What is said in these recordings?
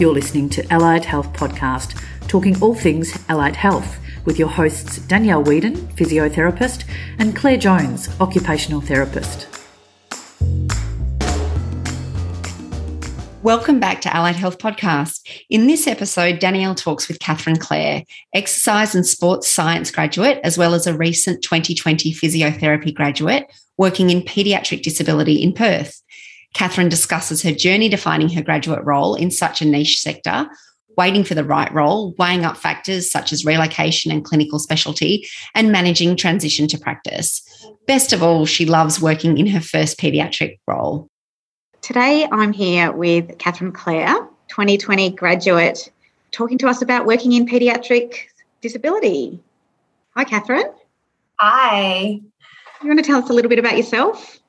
You're listening to Allied Health Podcast, talking all things allied health, with your hosts Danielle Whedon, physiotherapist, and Claire Jones, occupational therapist. Welcome back to Allied Health Podcast. In this episode, Danielle talks with Catherine Clare, exercise and sports science graduate, as well as a recent 2020 physiotherapy graduate working in paediatric disability in Perth. Catherine discusses her journey to finding her graduate role in such a niche sector, waiting for the right role, weighing up factors such as relocation and clinical specialty, and managing transition to practice. Best of all, she loves working in her first paediatric role. Today, I'm here with Catherine Clare, 2020 graduate, talking to us about working in paediatric disability. Hi, Catherine. Hi. You want to tell us a little bit about yourself?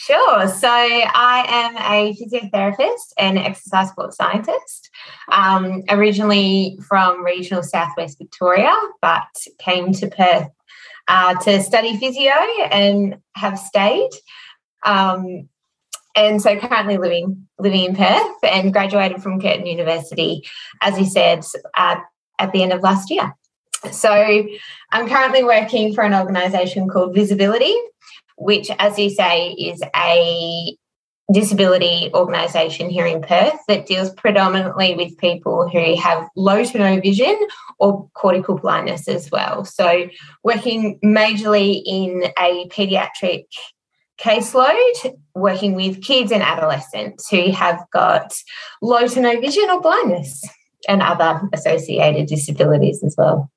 Sure. So I am a physiotherapist and exercise sports scientist, um, originally from regional southwest Victoria, but came to Perth uh, to study physio and have stayed. Um, and so currently living living in Perth and graduated from Curtin University, as you said, at, at the end of last year. So I'm currently working for an organisation called VisAbility, which, as you say, is a disability organisation here in Perth that deals predominantly with people who have low to no vision or cortical blindness as well. So, working majorly in a paediatric caseload, working with kids and adolescents who have got low to no vision or blindness and other associated disabilities as well.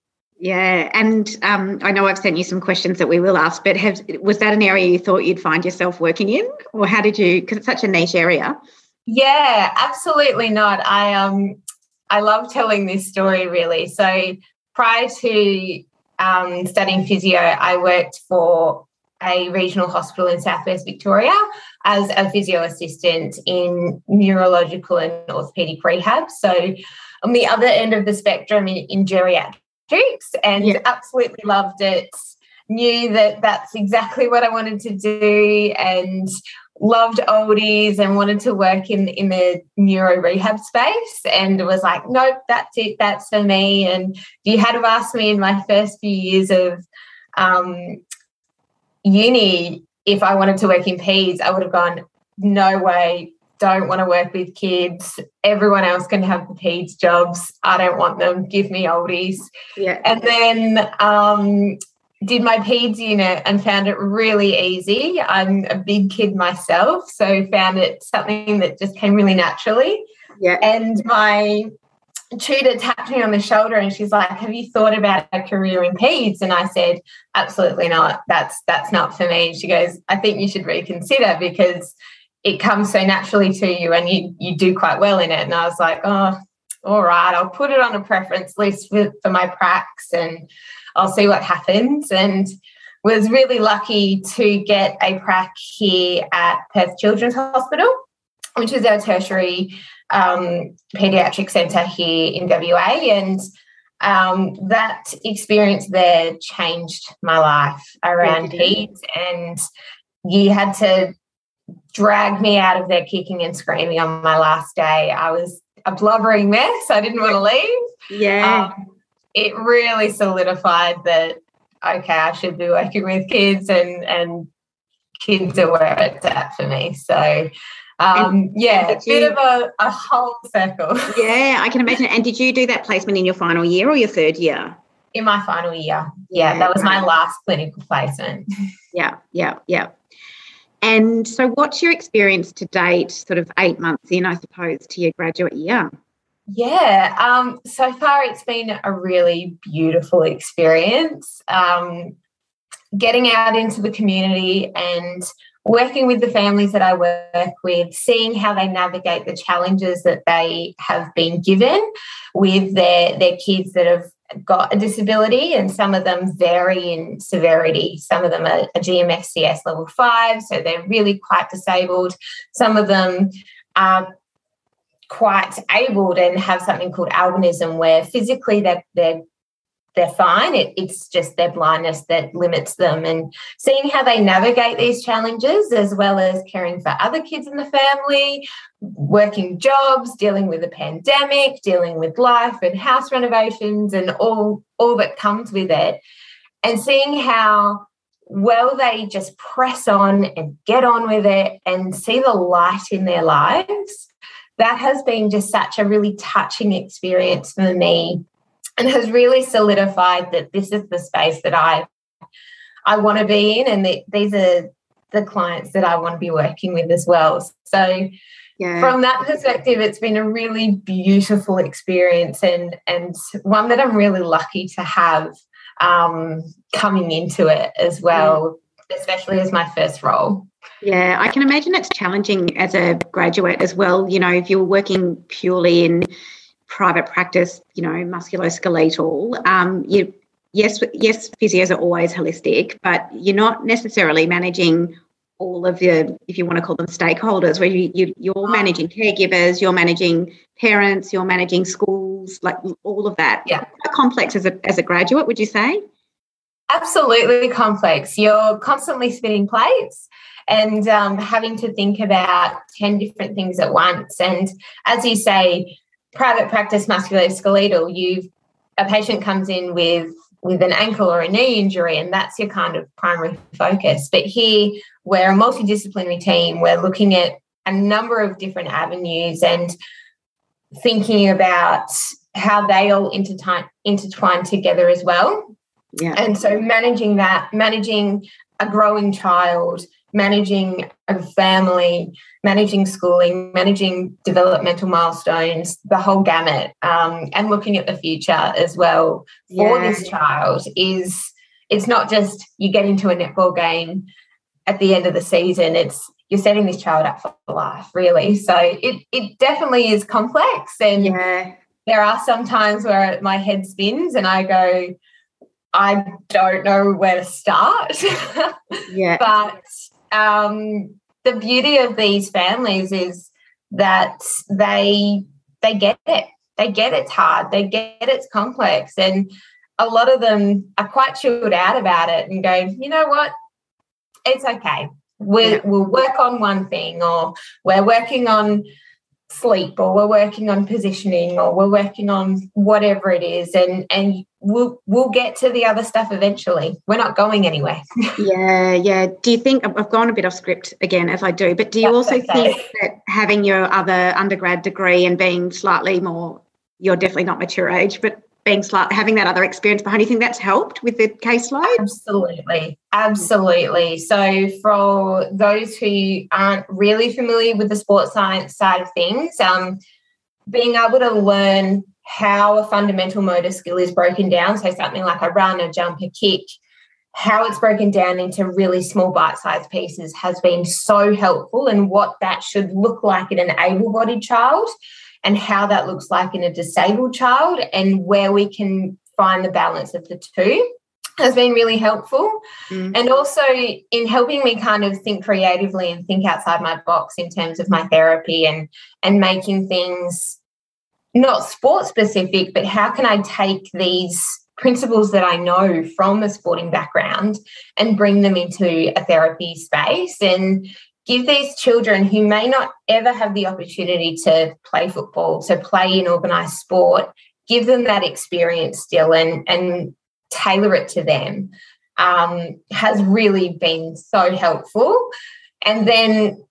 Yeah, and um, I know I've sent you some questions that we will ask, but have, was that an area you thought you'd find yourself working in, or how did you? Because it's such a niche area. Yeah, absolutely not. I um, I love telling this story really. So prior to um, studying physio, I worked for a regional hospital in southwest Victoria as a physio assistant in neurological and orthopedic rehab. So on the other end of the spectrum in, in and yeah. absolutely loved it. Knew that that's exactly what I wanted to do and loved oldies and wanted to work in, in the neuro rehab space and was like, nope, that's it, that's for me. And if you had have asked me in my first few years of um, uni, if I wanted to work in peds, I would have gone, no way, don't want to work with kids. Everyone else can have the peds jobs. I don't want them. Give me oldies. Yeah. And then um, did my peds unit and found it really easy. I'm a big kid myself, so found it something that just came really naturally. Yeah. And my tutor tapped me on the shoulder and she's like, "Have you thought about a career in peds?" And I said, "Absolutely not. That's that's not for me." she goes, "I think you should reconsider because it comes so naturally to you and you you do quite well in it." And I was like, "Oh, all right. I'll put it on a preference list for, for my pracs and I'll see what happens." And was really lucky to get a prac here at Perth Children's Hospital, which is our tertiary um, paediatric centre here in WA, and um, that experience there changed my life around peds, and you had to drag me out of there kicking and screaming on my last day. I was a blubbering mess. I didn't want to leave. Yeah. Um, it really solidified that okay, I should be working with kids and and kids are where it's at for me. So um, yeah, a bit of a, a whole circle. Yeah, I can imagine. And did you do that placement in your final year or your third year? In my final year. Yeah, that was my last clinical placement. Yeah, yeah, yeah. And so, what's your experience to date, sort of eight months in, I suppose, to your graduate year? Yeah, um, so far it's been a really beautiful experience. Um, getting out into the community and working with the families that I work with, seeing how they navigate the challenges that they have been given with their, their kids that have got a disability, and some of them vary in severity. Some of them are a GMFCS level five, so they're really quite disabled. Some of them are quite abled and have something called albinism, where physically they're, they're they're fine. It, it's just their blindness that limits them. And seeing how they navigate these challenges, as well as caring for other kids in the family, working jobs, dealing with a pandemic, dealing with life and house renovations, and all all that comes with it, and seeing how well they just press on and get on with it and see the light in their lives that has been just such a really touching experience for me and has really solidified that this is the space that I I want to be in, and the, these are the clients that I want to be working with as well. So, yeah. from that perspective, it's been a really beautiful experience, and and one that I'm really lucky to have um, coming into it as well, yeah. especially as my first role. Yeah, I can imagine it's challenging as a graduate as well. You know, if you're working purely in private practice, you know, musculoskeletal, um, you yes, yes, physios are always holistic, but you're not necessarily managing all of the, if you want to call them stakeholders, where you, you you're managing caregivers, you're managing parents, you're managing schools, like all of that. Yeah, Quite complex as a as a graduate, would you say? Absolutely complex. You're constantly spinning plates and um, having to think about 10 different things at once. And as you say, private practice musculoskeletal, you've a patient comes in with with an ankle or a knee injury, and that's your kind of primary focus. But here, we're a multidisciplinary team. We're looking at a number of different avenues and thinking about how they all intertwine, intertwine together as well. Yeah. And so managing that, managing a growing child, managing a family, managing schooling, managing developmental milestones, the whole gamut, um, and looking at the future as well for yeah. this child is it's not just you get into a netball game at the end of the season. It's you're setting this child up for life, really. So it it definitely is complex, and yeah. there are some times where my head spins and I go. I don't know where to start. yeah. but um, the beauty of these families is that they they get it. They get it's hard. They get it's complex, and a lot of them are quite chilled out about it and go, you know what, it's okay. we. We'll work on one thing, or we're working on sleep or we're working on positioning or we're working on whatever it is and and we'll we'll get to the other stuff eventually we're not going anywhere yeah yeah do you think i've gone a bit off script again as i do but do you That's also okay. think that having your other undergrad degree and being slightly more you're definitely not mature age but being slight, having that other experience behind you think that's helped with the caseload? Absolutely. Absolutely. So for those who aren't really familiar with the sports science side of things, um, being able to learn how a fundamental motor skill is broken down, so something like a run, a jump, a kick, how it's broken down into really small bite-sized pieces has been so helpful and what that should look like in an able-bodied child and how that looks like in a disabled child and where we can find the balance of the two has been really helpful. Mm. And also in helping me kind of think creatively and think outside my box in terms of my therapy and and making things not sport specific, but how can I take these principles that I know from a sporting background and bring them into a therapy space and give these children who may not ever have the opportunity to play football, to play in organised sport, give them that experience still and, and tailor it to them um, has really been so helpful. And then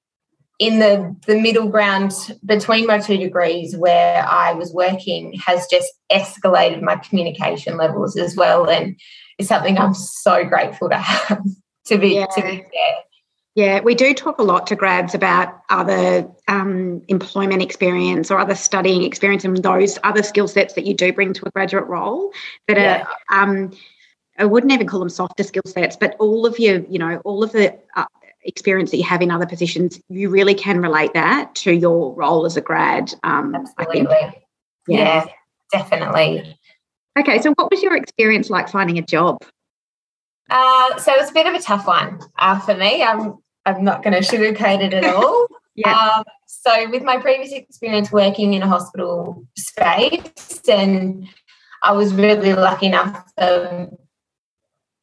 in the, the middle ground between my two degrees where I was working has just escalated my communication levels as well. And it's something I'm so grateful to have to be yeah. to be there. Yeah, we do talk a lot to grads about other um, employment experience or other studying experience and those other skill sets that you do bring to a graduate role that yeah. are, um, I wouldn't even call them softer skill sets, but all of your, you know, all of the uh, experience that you have in other positions, you really can relate that to your role as a grad. Um, Absolutely. Yeah. yeah, definitely. Okay, so what was your experience like finding a job? Uh, so it's a bit of a tough one uh, for me. I'm I'm not going to sugarcoat it at all. yeah. Um, so with my previous experience working in a hospital space, and I was really lucky enough the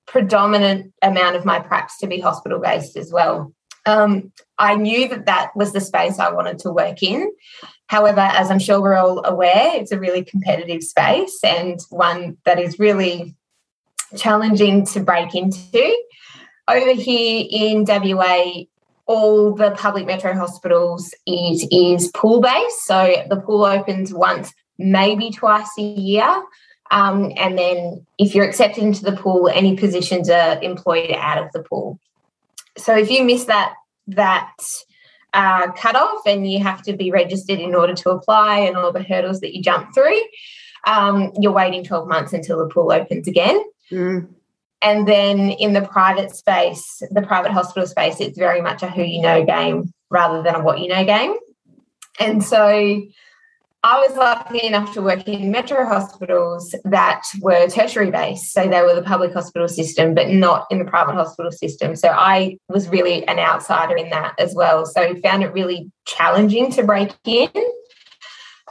predominant amount of my practice to be hospital based as well. Um, I knew that that was the space I wanted to work in. However, as I'm sure we're all aware, it's a really competitive space and one that is really challenging to break into. Over here in WA, all the public metro hospitals is is pool based. So the pool opens once, maybe twice a year. Um, and then if you're accepted into the pool, any positions are employed out of the pool. So if you miss that that uh, cutoff and you have to be registered in order to apply and all the hurdles that you jump through, um, you're waiting 12 months until the pool opens again. Mm. And then in the private space, the private hospital space, it's very much a who you know game rather than a what you know game. And so I was lucky enough to work in metro hospitals that were tertiary based. So they were the public hospital system, but not in the private hospital system. So I was really an outsider in that as well. So found it really challenging to break in.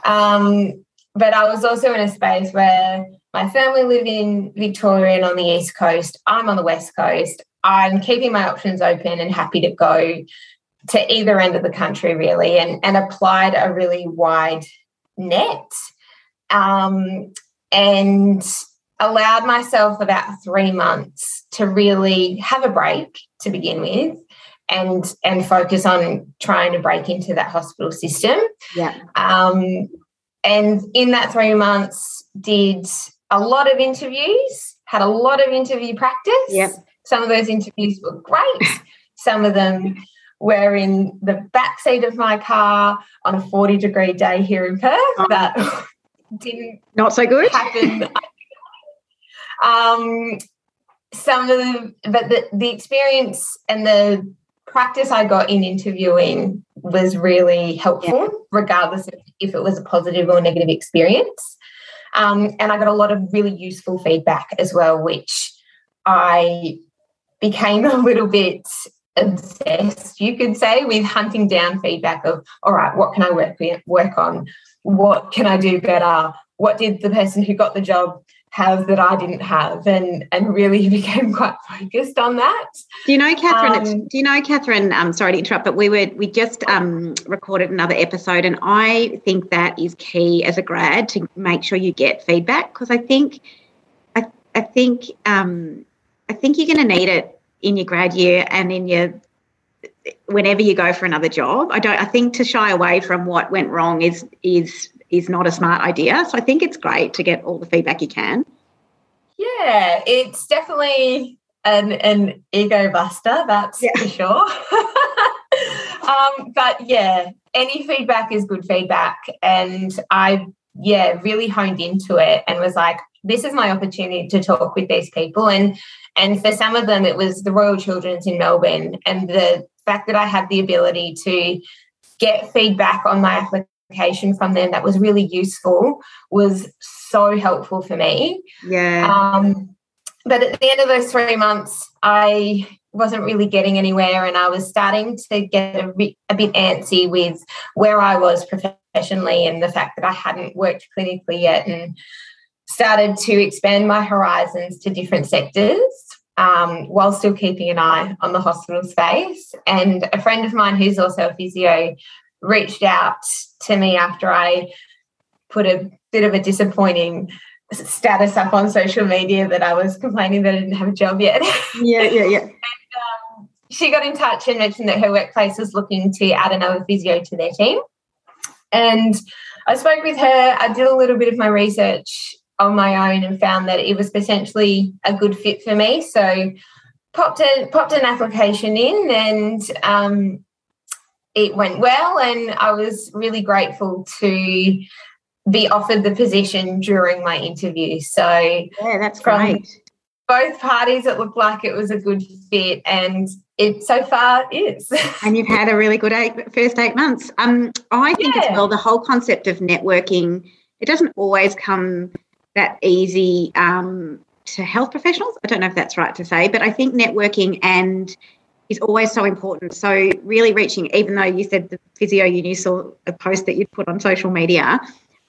Um, but I was also in a space where my family live in Victoria and on the East Coast. I'm on the West Coast. I'm keeping my options open and happy to go to either end of the country, really, and, and applied a really wide net um, and allowed myself about three months to really have a break to begin with and and focus on trying to break into that hospital system. Yeah. Um, and in that three months, did a lot of interviews, had a lot of interview practice. Yep. Some of those interviews were great. Some of them were in the back seat of my car on a 40 degree day here in Perth. Oh. That didn't not so good happen. um, some of the, but the, the experience and the practice I got in interviewing was really helpful, yeah. regardless of if it was a positive or negative experience. Um, and I got a lot of really useful feedback as well, which I became a little bit obsessed, you could say, with hunting down feedback of, all right, what can I work with, work on? What can I do better? What did the person who got the job have that I didn't have, and and really became quite focused on that. Do you know, Catherine? Um, do you know, Catherine? I'm sorry to interrupt, but we were we just um, recorded another episode, and I think that is key as a grad to make sure you get feedback because I think I I think um, I think you're going to need it in your grad year and in your whenever you go for another job. I don't. I think to shy away from what went wrong is is is not a smart idea. So I think it's great to get all the feedback you can. Yeah, it's definitely an an ego buster. That's yeah. for sure. um, but yeah, any feedback is good feedback, and I yeah really honed into it and was like, this is my opportunity to talk with these people and and for some of them it was the royal children's in melbourne and the fact that i had the ability to get feedback on my application from them that was really useful was so helpful for me. Yeah. Um, but at the end of those three months i wasn't really getting anywhere and i was starting to get a bit, a bit antsy with where i was professionally and the fact that i hadn't worked clinically yet and started to expand my horizons to different sectors um, while still keeping an eye on the hospital space. And a friend of mine who's also a physio reached out to me after I put a bit of a disappointing status up on social media that I was complaining that I didn't have a job yet. Yeah, yeah, yeah. and, um, she got in touch and mentioned that her workplace was looking to add another physio to their team. And I spoke with her. I did a little bit of my research on my own and found that it was potentially a good fit for me. So popped a, popped an application in and um, it went well and I was really grateful to be offered the position during my interview. So yeah, that's great. Both parties, it looked like it was a good fit, and it so far is. and you've had a really good eight, first eight months. Um, I think yeah. as well the whole concept of networking. It doesn't always come that easy um, to health professionals. I don't know if that's right to say, but I think networking and is always so important. So really reaching, even though you said the physio you saw a post that you'd put on social media,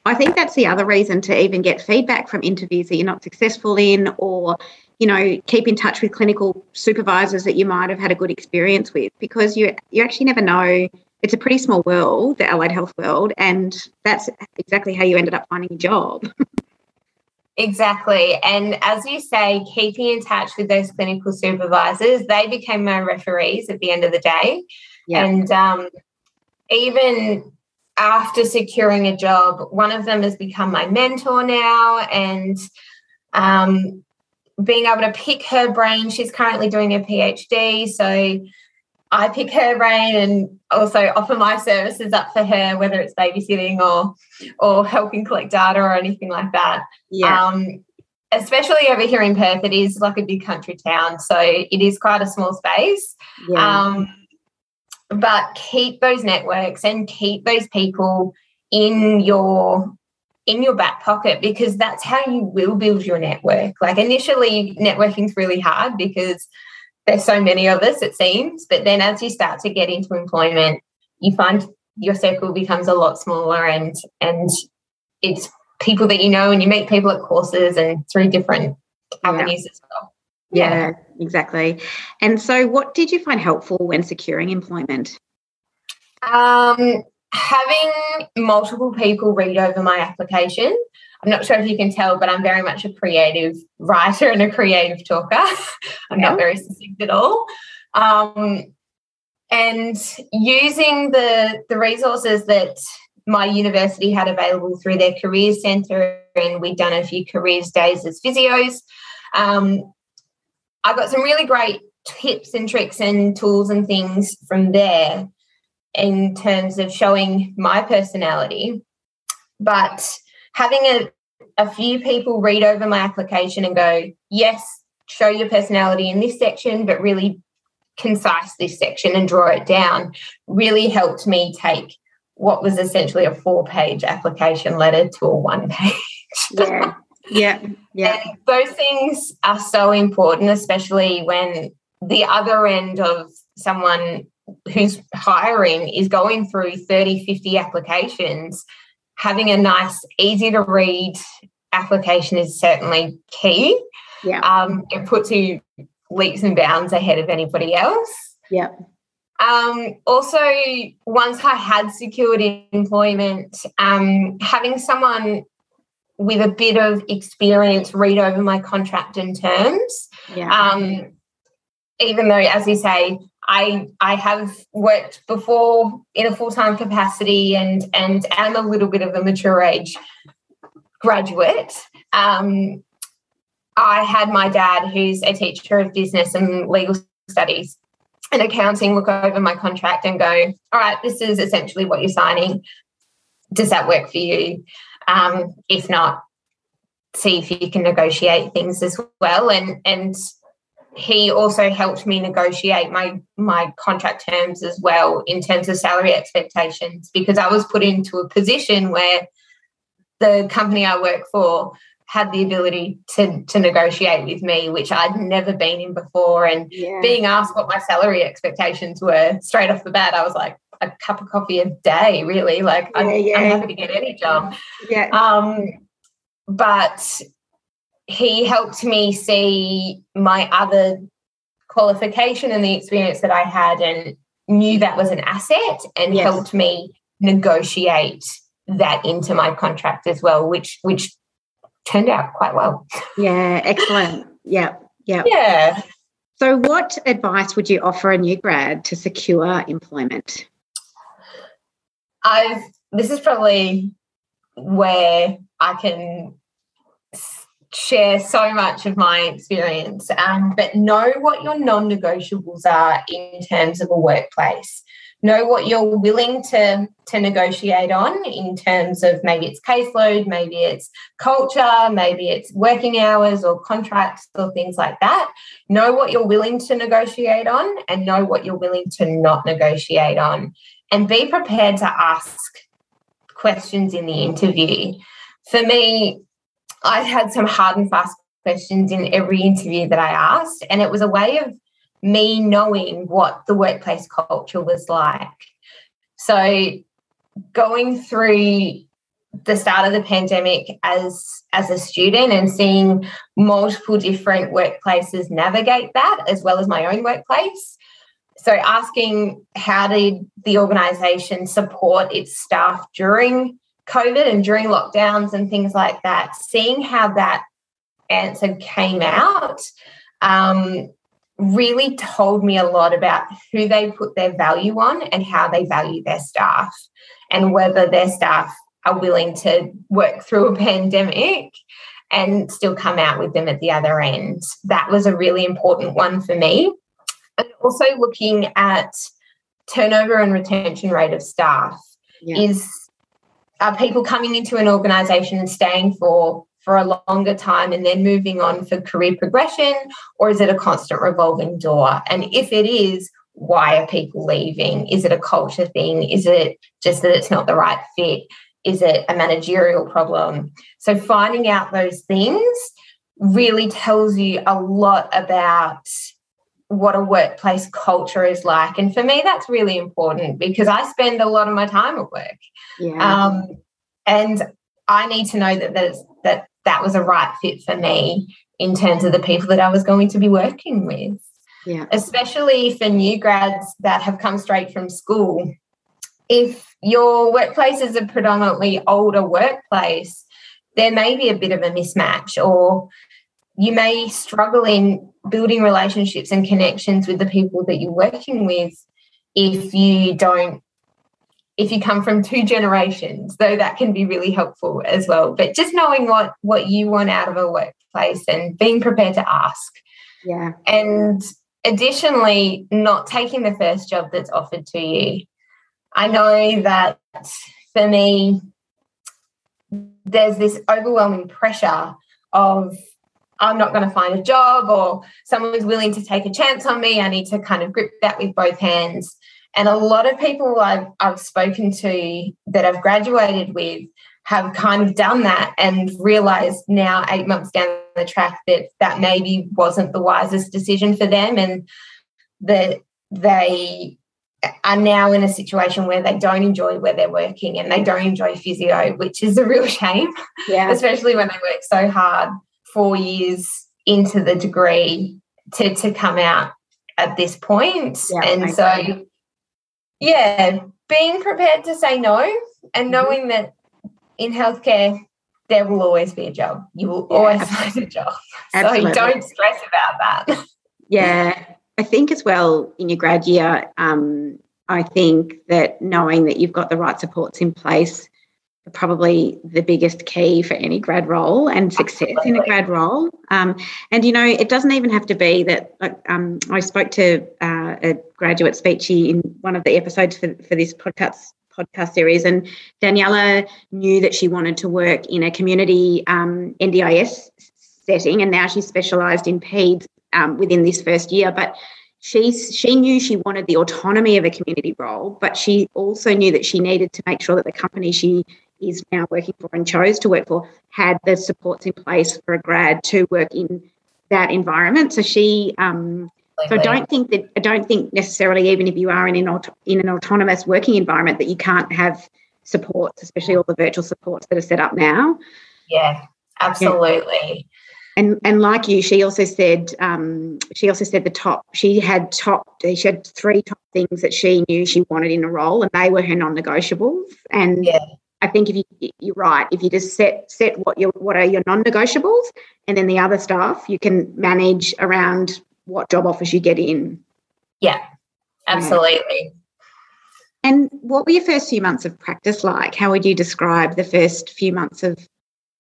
I think that's the other reason to even get feedback from interviews that you're not successful in, or you know, keep in touch with clinical supervisors that you might have had a good experience with, because you you actually never know. It's a pretty small world, the allied health world, and that's exactly how you ended up finding a job. Exactly. And as you say, keeping in touch with those clinical supervisors, they became my referees at the end of the day. Yeah. And um, even after securing a job, one of them has become my mentor now. And um, being able to pick her brain, she's currently doing a PhD. So I pick her brain and also offer my services up for her, whether it's babysitting or or helping collect data or anything like that. Yeah. Um, especially over here in Perth, it is like a big country town, so it is quite a small space. Yeah. Um, but keep those networks and keep those people in your in your back pocket because that's how you will build your network. Like initially, networking's really hard because there's so many of us, it seems. But then as you start to get into employment, you find your circle becomes a lot smaller and and it's people that you know and you meet people at courses and through different avenues yeah. as well. Yeah, yeah, exactly. And so what did you find helpful when securing employment? Um, having multiple people read over my application I'm not sure if you can tell, but I'm very much a creative writer and a creative talker. I'm yeah. not very succinct at all. Um, and using the the resources that my university had available through their careers centre, and we'd done a few careers days as physios. Um, I got some really great tips and tricks and tools and things from there in terms of showing my personality. But having a, a few people read over my application and go, yes, show your personality in this section, but really concise this section and draw it down really helped me take what was essentially a four page application letter to a one page. yeah. Yeah. Yeah. And those things are so important, especially when the other end of someone who's hiring is going through 30, 50 applications having a nice, easy to read application is certainly key. Yeah. Um, it puts you leaps and bounds ahead of anybody else. Yeah. Um, also, once I had secured employment, um, having someone with a bit of experience read over my contract and terms. Yeah. Um, even though, as you say, I I have worked before in a full time capacity and and am a little bit of a mature age graduate. Um, I had my dad, who's a teacher of business and legal studies and accounting, look over my contract and go, "All right, this is essentially what you're signing. Does that work for you? Um, if not, see if you can negotiate things as well." And and he also helped me negotiate my my contract terms as well in terms of salary expectations because I was put into a position where the company I work for had the ability to to negotiate with me, which I'd never been in before. And yeah. being asked what my salary expectations were straight off the bat, I was like, a cup of coffee a day, really. Like yeah, I'm, yeah. I'm, happy to get any job. Yeah. Um, but he helped me see my other qualification and the experience that I had and knew that was an asset and yes. helped me negotiate that into my contract as well, which which turned out quite well. Yeah, excellent. Yeah, yeah. Yeah. So what advice would you offer a new grad to secure employment? I've this is probably where I can share so much of my experience, um, but know what your non negotiables are in terms of a workplace. Know what you're willing to, to negotiate on in terms of maybe it's caseload, maybe it's culture, maybe it's working hours or contracts or things like that. Know what you're willing to negotiate on and know what you're willing to not negotiate on. And be prepared to ask questions in the interview. For me, I had some hard and fast questions in every interview that I asked, and it was a way of me knowing what the workplace culture was like. So, going through the start of the pandemic as as a student and seeing multiple different workplaces navigate that as well as my own workplace so asking how did the organization support its staff during covid and during lockdowns and things like that seeing how that answer came out um, really told me a lot about who they put their value on and how they value their staff and whether their staff are willing to work through a pandemic and still come out with them at the other end. That was a really important one for me. And also looking at turnover and retention rate of staff yeah. is are people coming into an organization and staying for for a longer time and then moving on for career progression? Or is it a constant revolving door? And if it is why are people leaving? Is it a culture thing? Is it just that it's not the right fit? Is it a managerial problem? So finding out those things really tells you a lot about what a workplace culture is like. And for me, that's really important because I spend a lot of my time at work. Yeah. Um, and I need to know that that, that that was a right fit for me in terms of the people that I was going to be working with. Yeah. Especially for new grads that have come straight from school. If your workplace is a predominantly older workplace, there may be a bit of a mismatch, or you may struggle in building relationships and connections with the people that you're working with if you don't if you come from two generations though that can be really helpful as well. But just knowing what what you want out of a workplace and being prepared to ask. Yeah. And additionally not taking the first job that's offered to you. I know that for me, there's this overwhelming pressure of I'm not going to find a job or someone's willing to take a chance on me. I need to kind of grip that with both hands. And a lot of people I've, I've spoken to that I've graduated with have kind of done that and realized now, eight months down the track, that that maybe wasn't the wisest decision for them and that they are now in a situation where they don't enjoy where they're working and they don't enjoy physio, which is a real shame, yeah. especially when they work so hard four years into the degree to, to come out at this point. Yeah, and so, yeah, being prepared to say no and mm-hmm. knowing that in healthcare, there will always be a job. You will yeah, always find a job. Absolutely. So don't stress about that. Yeah, I think as well in your grad year, um, I think that knowing that you've got the right supports in place probably the biggest key for any grad role and success Absolutely. in a grad role. Um, and you know, it doesn't even have to be that. Like, um, I spoke to uh, a graduate speechy in one of the episodes for, for this podcast podcast series, and Daniela knew that she wanted to work in a community um, NDIS setting, and now she's specialised in PEDS um, within this first year. But she she knew she wanted the autonomy of a community role, but she also knew that she needed to make sure that the company she is now working for and chose to work for had the supports in place for a grad to work in that environment. So she. Um, so I don't think that I don't think necessarily even if you are in an in an autonomous working environment that you can't have supports, especially all the virtual supports that are set up now. Yeah, absolutely. Yeah and and like you, she also said um, she also said the top. She had top. She had three top things that she knew she wanted in a role, and they were her non-negotiables. And yeah. I think if you you're right, if you just set set what your what are your non-negotiables, and then the other stuff you can manage around what job offers you get in. Yeah, absolutely. Yeah. And what were your first few months of practice like? How would you describe the first few months of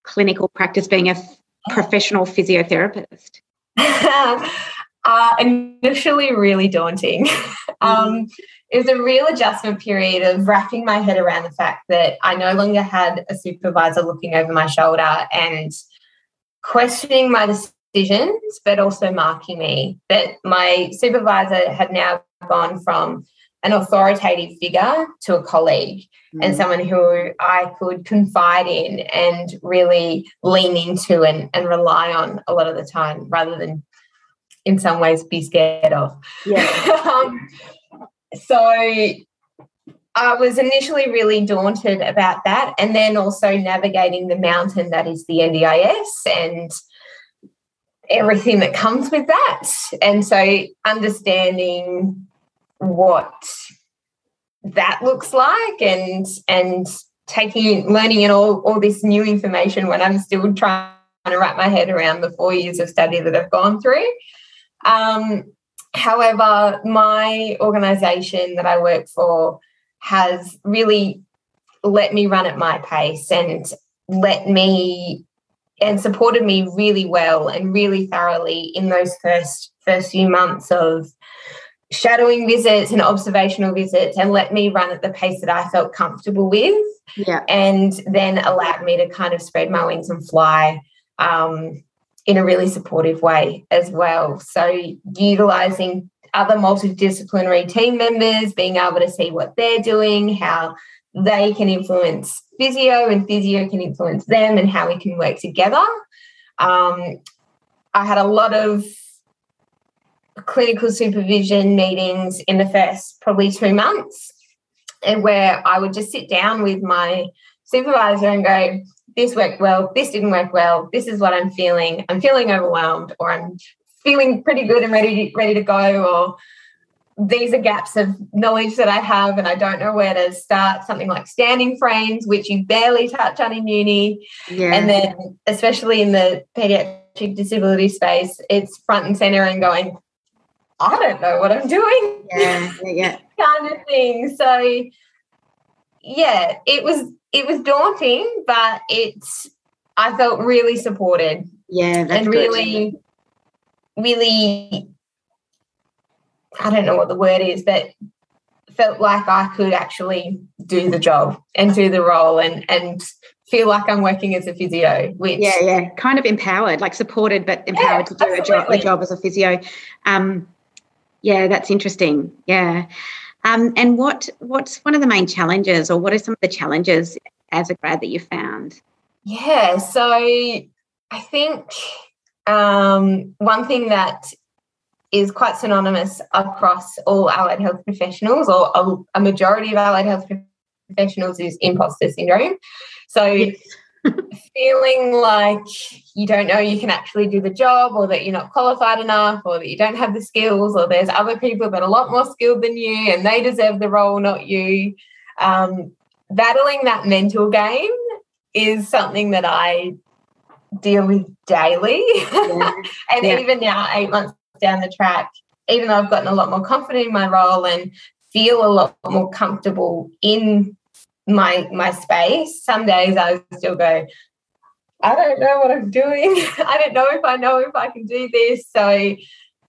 clinical practice being a professional physiotherapist? uh, initially, really daunting. um, it was a real adjustment period of wrapping my head around the fact that I no longer had a supervisor looking over my shoulder and questioning my decisions, but also marking me. That my supervisor had now gone from an authoritative figure to a colleague mm. and someone who I could confide in and really lean into and, and rely on a lot of the time rather than in some ways be scared of. Yeah. um, so I was initially really daunted about that, and then also navigating the mountain that is the NDIS and everything that comes with that. And so, understanding what that looks like and and taking learning and all, all this new information when I'm still trying to wrap my head around the four years of study that I've gone through. Um, however, my organization that I work for has really let me run at my pace and let me and supported me really well and really thoroughly in those first first few months of shadowing visits and observational visits and let me run at the pace that I felt comfortable with. Yeah. And then allowed me to kind of spread my wings and fly um, in a really supportive way as well. So utilizing other multidisciplinary team members, being able to see what they're doing, how they can influence physio and physio can influence them and how we can work together. Um, I had a lot of clinical supervision meetings in the first probably two months, and where I would just sit down with my supervisor and go, This worked well, this didn't work well, this is what I'm feeling. I'm feeling overwhelmed, or I'm feeling pretty good and ready to, ready to go, or these are gaps of knowledge that I have and I don't know where to start. Something like standing frames, which you barely touch on in uni. Yeah. And then, especially in the pediatric disability space, it's front and center and going, I don't know what I'm doing. Yeah, yeah, yeah. kind of thing. So yeah, it was it was daunting, but it's I felt really supported. Yeah, and really, really I don't know what the word is, but felt like I could actually do the job and do the role and and feel like I'm working as a physio, which yeah, yeah, kind of empowered, like supported but empowered yeah, to do a job, a job as a physio. Um, yeah, that's interesting. Yeah. Um, and what what's one of the main challenges, or what are some of the challenges as a grad that you found? Yeah, so I think um, one thing that is quite synonymous across all allied health professionals, or a, a majority of allied health professionals, is imposter syndrome. So. Yes feeling like you don't know you can actually do the job or that you're not qualified enough or that you don't have the skills or there's other people that are a lot more skilled than you and they deserve the role not you um, battling that mental game is something that i deal with daily yeah. and yeah. even now eight months down the track even though i've gotten a lot more confident in my role and feel a lot more comfortable in my my space. Some days I still go, I don't know what I'm doing. I don't know if I know if I can do this. So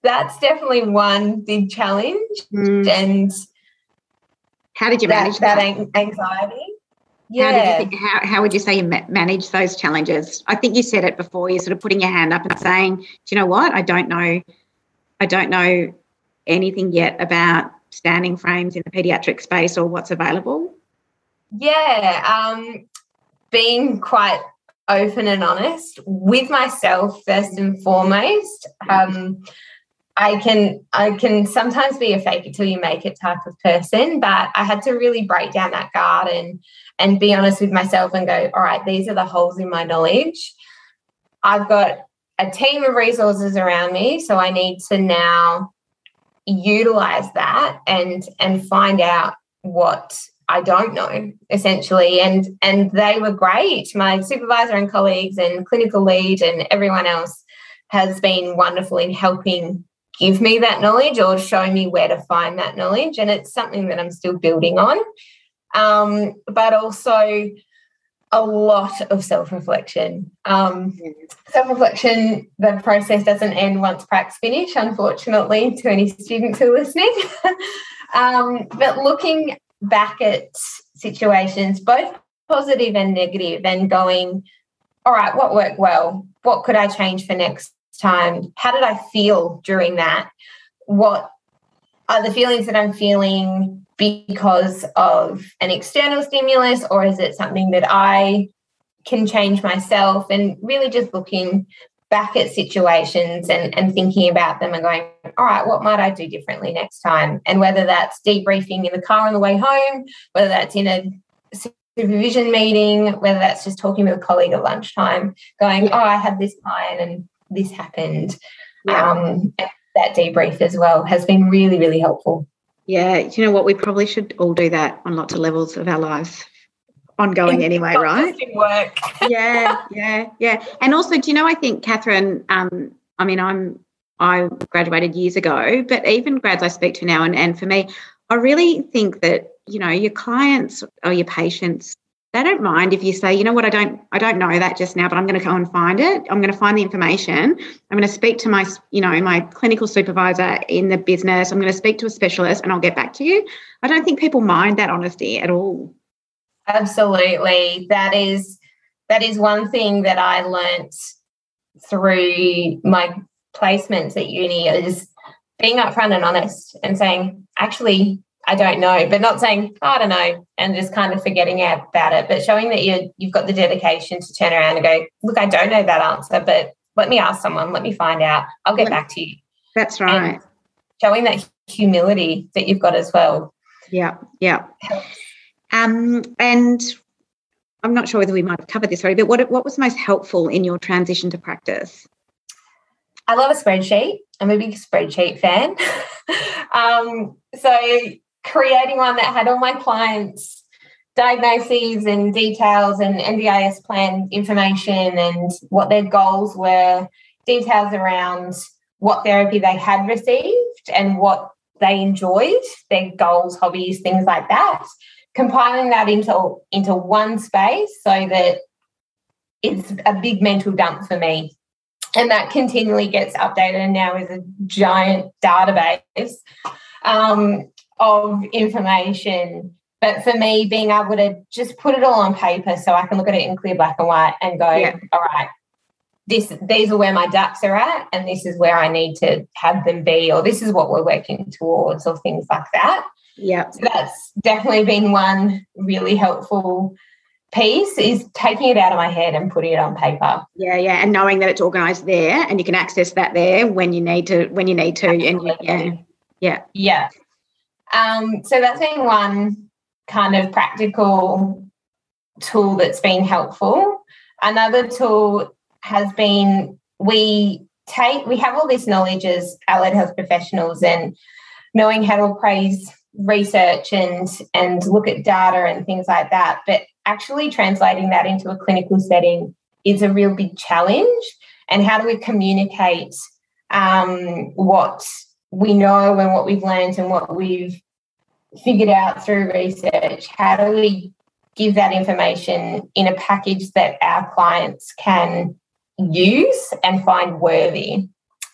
that's definitely one big challenge. Mm. And how did you manage that, that? anxiety? Yeah. How, did you think, how, how would you say you manage those challenges? I think you said it before. You're sort of putting your hand up and saying, "Do you know what? I don't know. I don't know anything yet about standing frames in the pediatric space or what's available." Yeah, um, being quite open and honest with myself first and foremost. Um, I can I can sometimes be a fake it till you make it type of person, but I had to really break down that guard and and be honest with myself and go, all right, these are the holes in my knowledge. I've got a team of resources around me, so I need to now utilize that and and find out what I don't know essentially. And and they were great. My supervisor and colleagues and clinical lead and everyone else has been wonderful in helping give me that knowledge or show me where to find that knowledge. And it's something that I'm still building on. Um, but also a lot of self-reflection. Um, self-reflection the process doesn't end once pracs finish unfortunately to any students who are listening. Um, but looking back at situations, both positive and negative, and going, all right, what worked well? What could I change for next time? How did I feel during that? What are the feelings that I'm feeling because of an external stimulus, or is it something that I can change myself? And really just looking back at situations and, and thinking about them and going, all right, what might I do differently next time? And whether that's debriefing in the car on the way home, whether that's in a supervision meeting, whether that's just talking with a colleague at lunchtime, going, oh, I had this client and this happened. Yeah. Um, that debrief as well has been really, really helpful. Yeah, you know what? We probably should all do that on lots of levels of our lives ongoing anyway, right? Work. yeah, yeah, yeah. And also, do you know? I think Catherine. Um, I mean, I'm I graduated years ago, but even grads I speak to now, and and for me, I really think that you know your clients or your patients they don't mind if you say you know what i don't i don't know that just now but i'm going to go and find it i'm going to find the information i'm going to speak to my you know my clinical supervisor in the business i'm going to speak to a specialist and i'll get back to you i don't think people mind that honesty at all Absolutely. That is that is one thing that I learnt through my placements at uni is being upfront and honest and saying, actually, I don't know, but not saying, oh, I don't know, and just kind of forgetting about it, but showing that you you've got the dedication to turn around and go, look, I don't know that answer, but let me ask someone, let me find out. I'll get back to you. That's right. And showing that humility that you've got as well. Yeah, yeah. Um, and I'm not sure whether we might have covered this already, but what, what was most helpful in your transition to practice? I love a spreadsheet. I'm a big spreadsheet fan. um, so creating one that had all my clients' diagnoses and details and NDIS plan information and what their goals were, details around what therapy they had received and what they enjoyed, their goals, hobbies, things like that compiling that into into one space so that it's a big mental dump for me. And that continually gets updated and now is a giant database um, of information. But for me being able to just put it all on paper so i can look at it in clear black and white and go yeah. all right this these are where my ducks are at and this is where i need to have them be or this is what we're working towards or things like that yeah. So that's definitely been one really helpful piece is taking it out of my head and putting it on paper. Yeah, yeah, and knowing that it's organised there and you can access that there when you need to when you need to. And yeah, yeah, yeah. Um, so that's been one kind of practical tool that's been helpful. Another tool has been we take we have all this knowledge as allied health professionals and knowing how to appraise research and and look at data and things like that but actually translating that into a clinical setting is a real big challenge and how do we communicate um, what we know and what we've learned and what we've figured out through research how do we give that information in a package that our clients can use and find worthy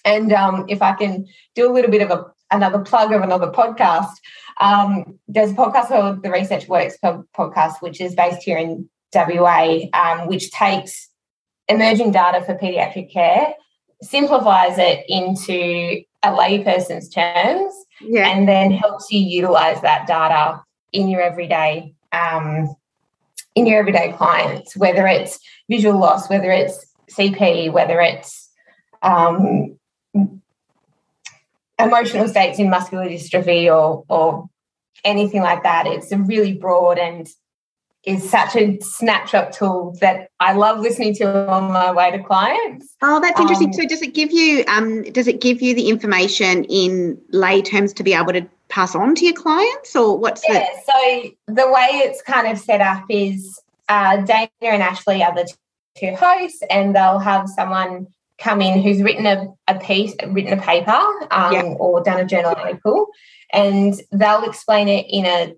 and um, if i can do a little bit of a another plug of another podcast. Um, there's a podcast called the Research Works podcast, which is based here in WA, um, which takes emerging data for paediatric care, simplifies it into a layperson's terms, yeah. and then helps you utilize that data in your everyday um, in your everyday clients, whether it's visual loss, whether it's CP, whether it's um, emotional states in muscular dystrophy or or anything like that. It's a really broad and is such a snapshot tool that I love listening to on my way to clients. Oh, that's interesting. Um, so does it give you um, does it give you the information in lay terms to be able to pass on to your clients or what's yeah, the so the way it's kind of set up is uh, Dana and Ashley are the two hosts and they'll have someone come in who's written a, a piece, written a paper, um, yeah. or done a journal article, and they'll explain it in a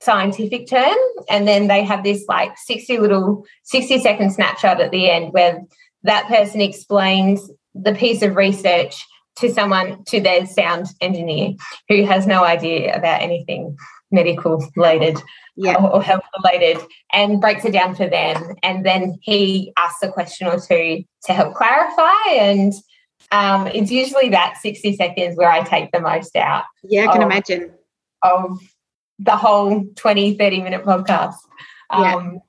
scientific term, and then they have this like sixty little sixty second snapshot at the end where that person explains the piece of research to someone to their sound engineer who has no idea about anything medical related yeah. or, or health related and breaks it down for them. And then he asks a question or two to help clarify. And um, it's usually that 60 seconds where I take the most out. Yeah, I can of, imagine. Of the whole 20, 30 minute podcast. Um,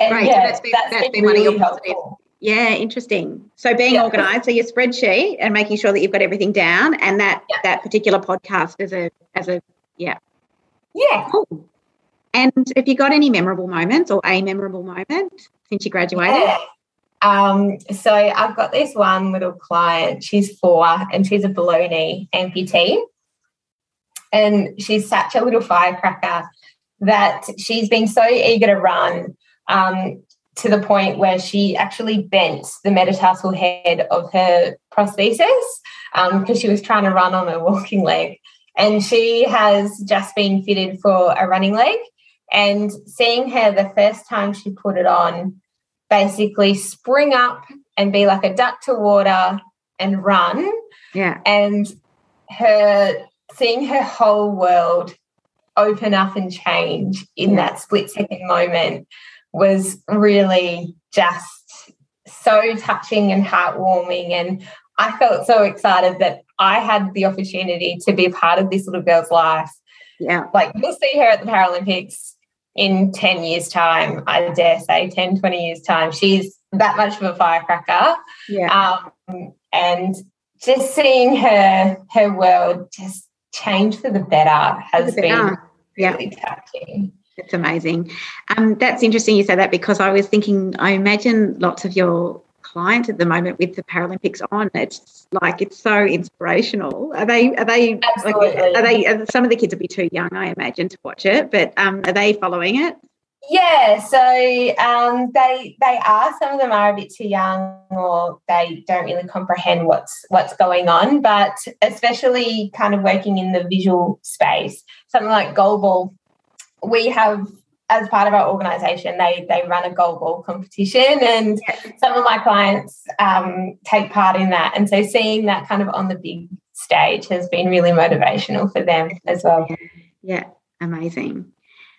yeah. Right. Yeah, so that's been, that's, that's been, been really one of your positive, Yeah, interesting. So being yeah. organised, so your spreadsheet and making sure that you've got everything down, and that yeah. that particular podcast as a as a yeah, yeah, cool. And have you got any memorable moments or a memorable moment since you graduated? Yeah. Um, so I've got this one little client. She's four and she's a below knee amputee, and she's such a little firecracker that she's been so eager to run. Um, to the point where she actually bent the metatarsal head of her prosthesis because um, she was trying to run on a walking leg. And she has just been fitted for a running leg. And seeing her the first time she put it on, basically spring up and be like a duck to water and run. Yeah. And her seeing her whole world open up and change in yeah. that split second moment was really just so touching and heartwarming. And I felt so excited that I had the opportunity to be a part of this little girl's life. Yeah. Like you'll see her at the Paralympics in 10 years' time, I dare say 10, 20 years' time. She's that much of a firecracker. Yeah. Um, and just seeing her her world just change for the better has the better. been really yeah. touching. It's amazing. Um, that's interesting you say that because I was thinking, I imagine lots of your clients at the moment with the Paralympics on. It's like it's so inspirational. Are they? Are they? Absolutely. Like, are they? Are some of the kids will be too young, I imagine, to watch it. But um, are they following it? Yeah, so um, they they are. Some of them are a bit too young, or they don't really comprehend what's what's going on. But especially kind of working in the visual space, something like goalball we have as part of our organization they they run a goal ball competition and some of my clients um, take part in that and so seeing that kind of on the big stage has been really motivational for them as well yeah, yeah. amazing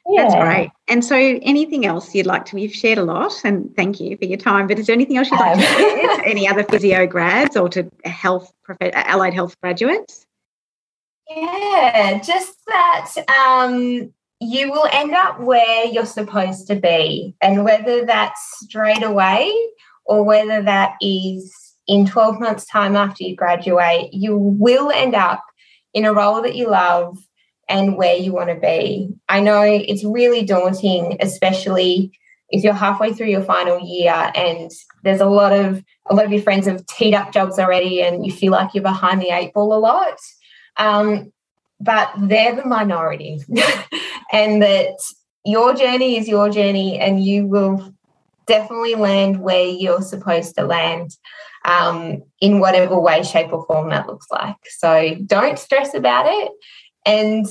yeah. That's great. And so, anything else you'd like to? You've shared a lot, and thank you for your time. But is there anything else you'd like um, to share to any other physio grads or to health, allied health graduates? Yeah, just that um, you will end up where you're supposed to be. And whether that's straight away or whether that is in 12 months' time after you graduate, you will end up in a role that you love and where you want to be. I know it's really daunting, especially if you're halfway through your final year and there's a lot of a lot of your friends have teed up jobs already and you feel like you're behind the eight ball a lot. Um, but they're the minority. and that your journey is your journey and you will definitely land where you're supposed to land um, in whatever way, shape, or form that looks like. So don't stress about it and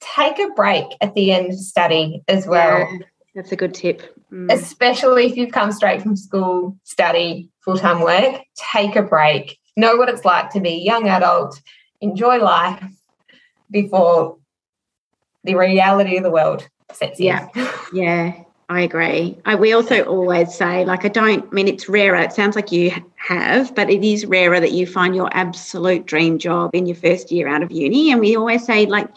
take a break at the end of study as well. Yeah, that's a good tip. Mm. Especially if you've come straight from school, study, full time work, take a break. Know what it's like to be a young adult, enjoy life before the reality of the world sets in. Yeah, yeah, I agree. I, we also always say, like, I don't I mean it's rarer. It sounds like you have, but it is rarer that you find your absolute dream job in your first year out of uni. And we always say, like,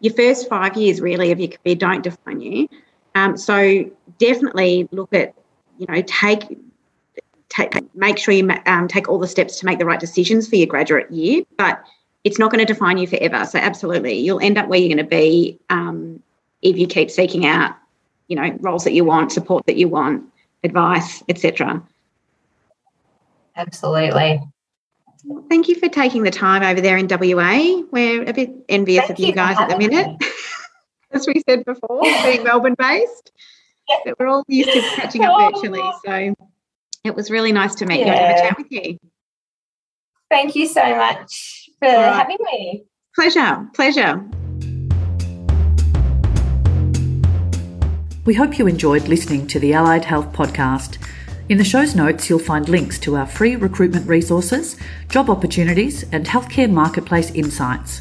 your first five years really of your career don't define you. Um, so definitely look at, you know, take Take, make sure you um, take all the steps to make the right decisions for your graduate year. But it's not going to define you forever. So absolutely, you'll end up where you're going to be um, if you keep seeking out, you know, roles that you want, support that you want, advice, etc. Absolutely. Thank you for taking the time over there in WA. We're a bit envious Thank of you, you guys at the minute, as we said before, being Melbourne based. But we're all used to catching up virtually. So it was really nice to meet yeah. you and have a chat with you. Thank you so much for right. having me. Pleasure, pleasure. We hope you enjoyed listening to the Allied Health Podcast. In the show's notes, you'll find links to our free recruitment resources, job opportunities, and healthcare marketplace insights.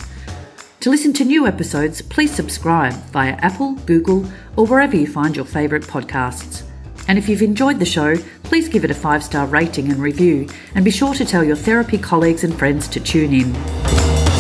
To listen to new episodes, please subscribe via Apple, Google, or wherever you find your favourite podcasts. And if you've enjoyed the show, please give it a five star rating and review, and be sure to tell your therapy colleagues and friends to tune in.